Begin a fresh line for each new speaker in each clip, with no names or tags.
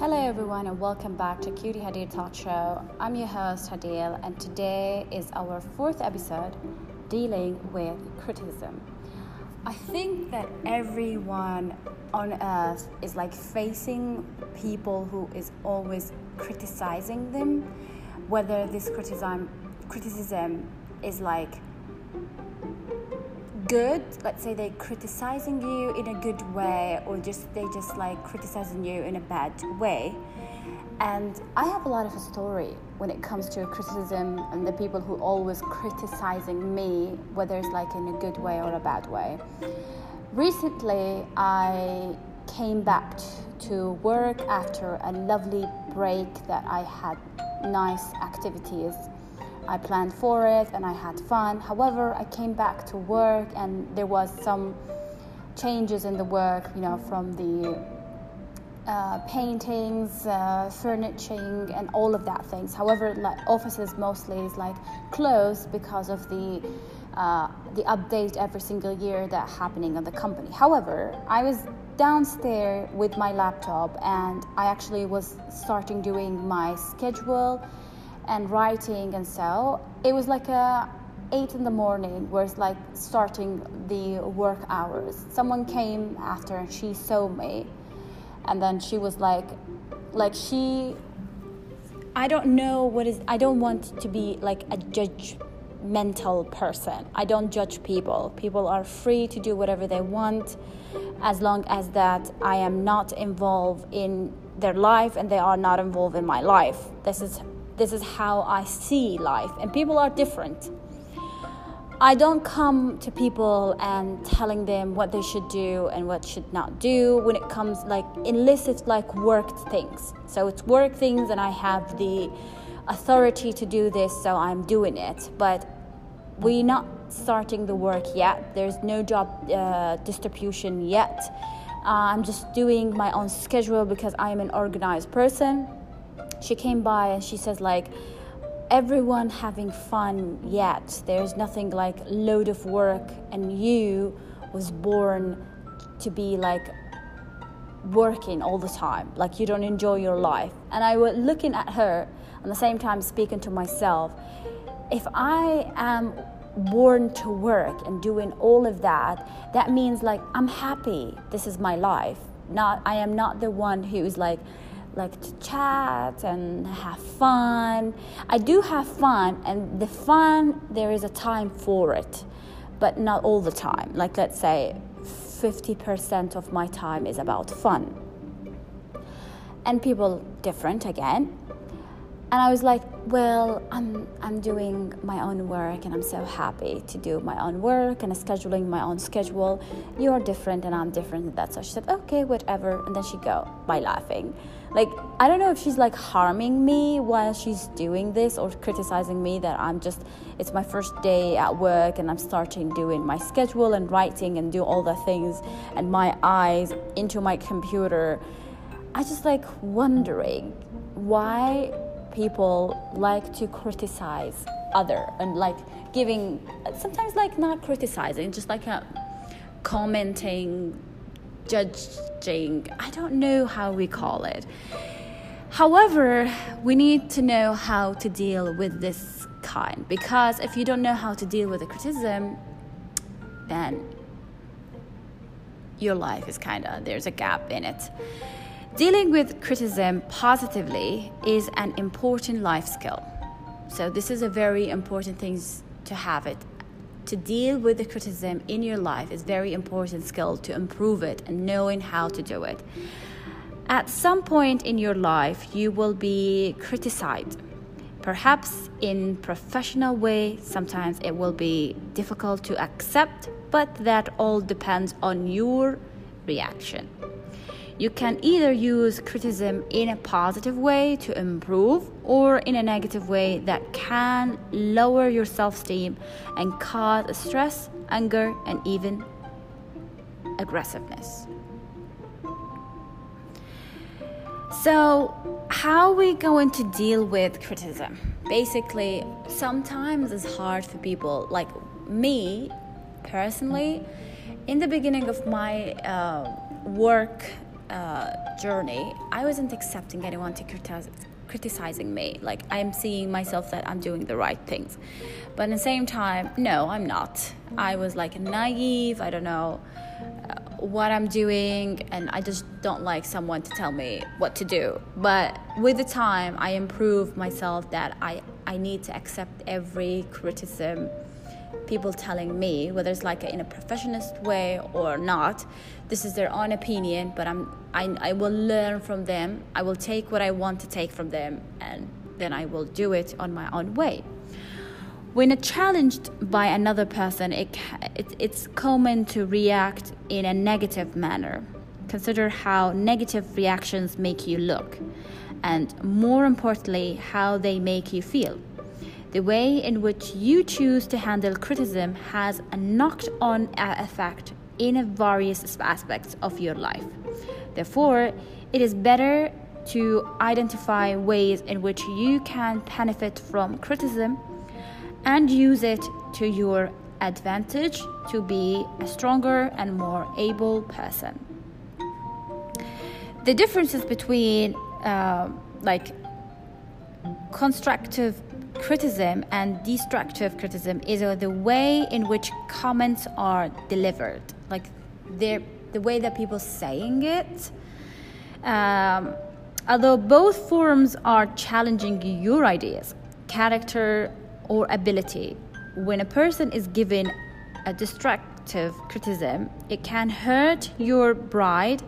Hello, everyone, and welcome back to Cutie Hadid Talk Show. I'm your host, Hadil, and today is our fourth episode dealing with criticism. I think that everyone on earth is like facing people who is always criticizing them, whether this criticism criticism is like good let's say they're criticizing you in a good way or just they just like criticizing you in a bad way. And i have a lot of a story when it comes to criticism and the people who always criticizing me whether it's like in a good way or a bad way. Recently i came back to work after a lovely break that i had nice activities I planned for it and I had fun. However, I came back to work and there was some changes in the work, you know, from the uh, paintings, uh, furnishing, and all of that things. However, like offices mostly is like closed because of the uh, the update every single year that happening on the company. However, I was downstairs with my laptop and I actually was starting doing my schedule and writing and so it was like a eight in the morning where it's like starting the work hours. Someone came after and she saw me. And then she was like like she i don't know what is i don't want to be like a judgmental person. I don't judge people. People are free to do whatever they want as long as that i am not involved in their life and they are not involved in my life. This is this is how I see life, and people are different. I don't come to people and telling them what they should do and what should not do when it comes like illicit like worked things. So it's work things and I have the authority to do this so I'm doing it. But we're not starting the work yet. There's no job uh, distribution yet. Uh, I'm just doing my own schedule because I'm an organized person she came by and she says like everyone having fun yet. There's nothing like load of work. And you was born to be like working all the time. Like you don't enjoy your life. And i was looking at her at the same time speaking to myself. If i am born to work and doing all of that that means like i'm happy. This is my life. Not i am not the one who is like like to chat and have fun. I do have fun, and the fun, there is a time for it, but not all the time. Like, let's say 50% of my time is about fun. And people different again and I was like, well, I'm I'm doing my own work and I'm so happy to do my own work and scheduling my own schedule. You're different and I'm different and that's so she said, okay, whatever. And then she go by laughing. Like I don't know if she's like harming me while she's doing this or criticizing me that I'm just it's my first day at work and I'm starting doing my schedule and writing and do all the things and my eyes into my computer. I just like wondering why people like to criticize other and like giving sometimes like not criticizing just like a commenting judging. I don't know how we call it. However we need to know how to deal with this kind because if you don't know how to deal with the criticism then your life is kind of there's a gap in it Dealing with criticism positively is an important life skill. So this is a very important thing to have it. To deal with the criticism in your life is very important skill to improve it and knowing how to do it. At some point in your life, you will be criticized. Perhaps in professional way, sometimes it will be difficult to accept, but that all depends on your reaction. You can either use criticism in a positive way to improve or in a negative way that can lower your self esteem and cause stress, anger, and even aggressiveness. So, how are we going to deal with criticism? Basically, sometimes it's hard for people like me personally. In the beginning of my uh, work uh, journey, I wasn't accepting anyone to criticize, criticizing me. Like I'm seeing myself that I'm doing the right things, but at the same time, no, I'm not. I was like naive. I don't know uh, what I'm doing, and I just don't like someone to tell me what to do. But with the time, I improved myself that I I need to accept every criticism people telling me, whether it's like in a professionist way or not. This is their own opinion, but I'm I, I will learn from them. I will take what I want to take from them, and then I will do it on my own way. When challenged by another person, it, it, it's common to react in a negative manner. Consider how negative reactions make you look, and more importantly, how they make you feel. The way in which you choose to handle criticism has a knocked on effect in various aspects of your life. Therefore, it is better to identify ways in which you can benefit from criticism and use it to your advantage to be a stronger and more able person. The differences between uh, like constructive criticism and destructive criticism is uh, the way in which comments are delivered, like the way that people saying it. Um, although both forms are challenging your ideas, character, or ability, when a person is given a destructive criticism, it can hurt your pride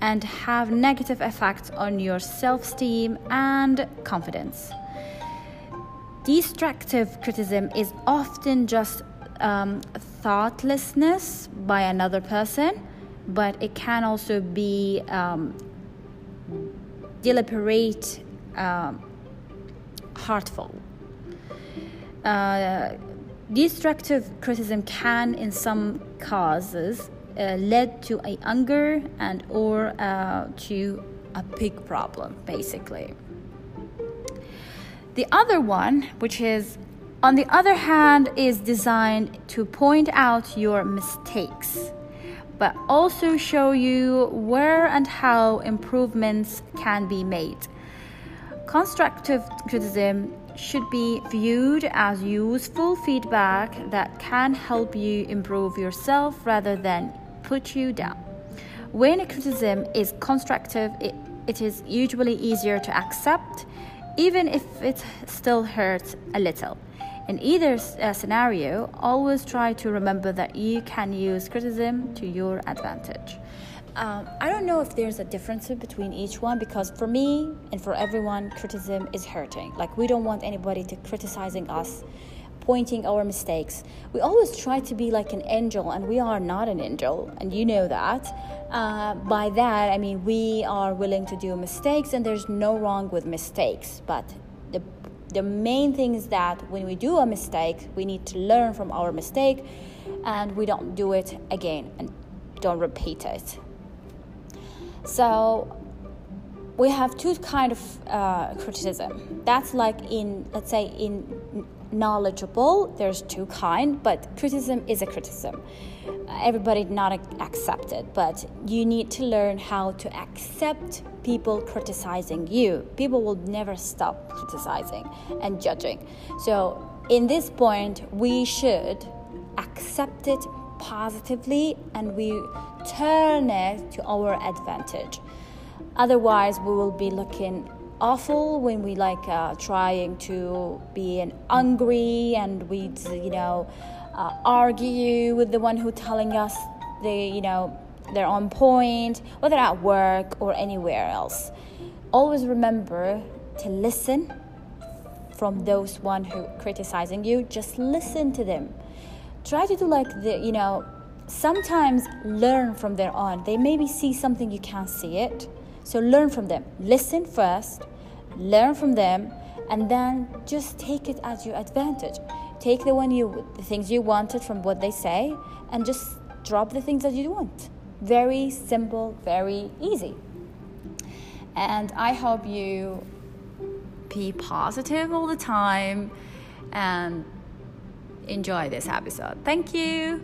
and have negative effects on your self-esteem and confidence. Destructive criticism is often just um, thoughtlessness by another person, but it can also be um, deliberate, um, heartful. Uh, destructive criticism can, in some cases, uh, lead to a anger and or uh, to a big problem, basically. The other one, which is on the other hand, is designed to point out your mistakes, but also show you where and how improvements can be made. Constructive criticism should be viewed as useful feedback that can help you improve yourself rather than put you down. When a criticism is constructive, it, it is usually easier to accept even if it still hurts a little. In either uh, scenario, always try to remember that you can use criticism to your advantage. Um, I don't know if there's a difference between each one because for me and for everyone, criticism is hurting. Like, we don't want anybody to criticizing us pointing our mistakes. We always try to be like an angel, and we are not an angel, and you know that. Uh, by that, I mean we are willing to do mistakes, and there's no wrong with mistakes. But the the main thing is that when we do a mistake, we need to learn from our mistake, and we don't do it again and don't repeat it. So we have two kind of uh, criticism. That's like in let's say in knowledgeable there's two kind but criticism is a criticism. Everybody not accept it but you need to learn how to accept people criticizing you. People will never stop criticizing and judging. So in this point we should accept it positively and we turn it to our advantage. Otherwise we will be looking awful when we like uh, trying to be an angry and we you know uh, argue with the one who telling us they you know they're on point whether at work or anywhere else. Always remember to listen from those one who criticizing you. Just listen to them. Try to do like the you know sometimes learn from their own. They maybe see something you can't see it. So learn from them. Listen first learn from them, and then just take it as your advantage. Take the one you, the things you wanted from what they say, and just drop the things that you don't want. Very simple, very easy. And I hope you be positive all the time and enjoy this episode. Thank you.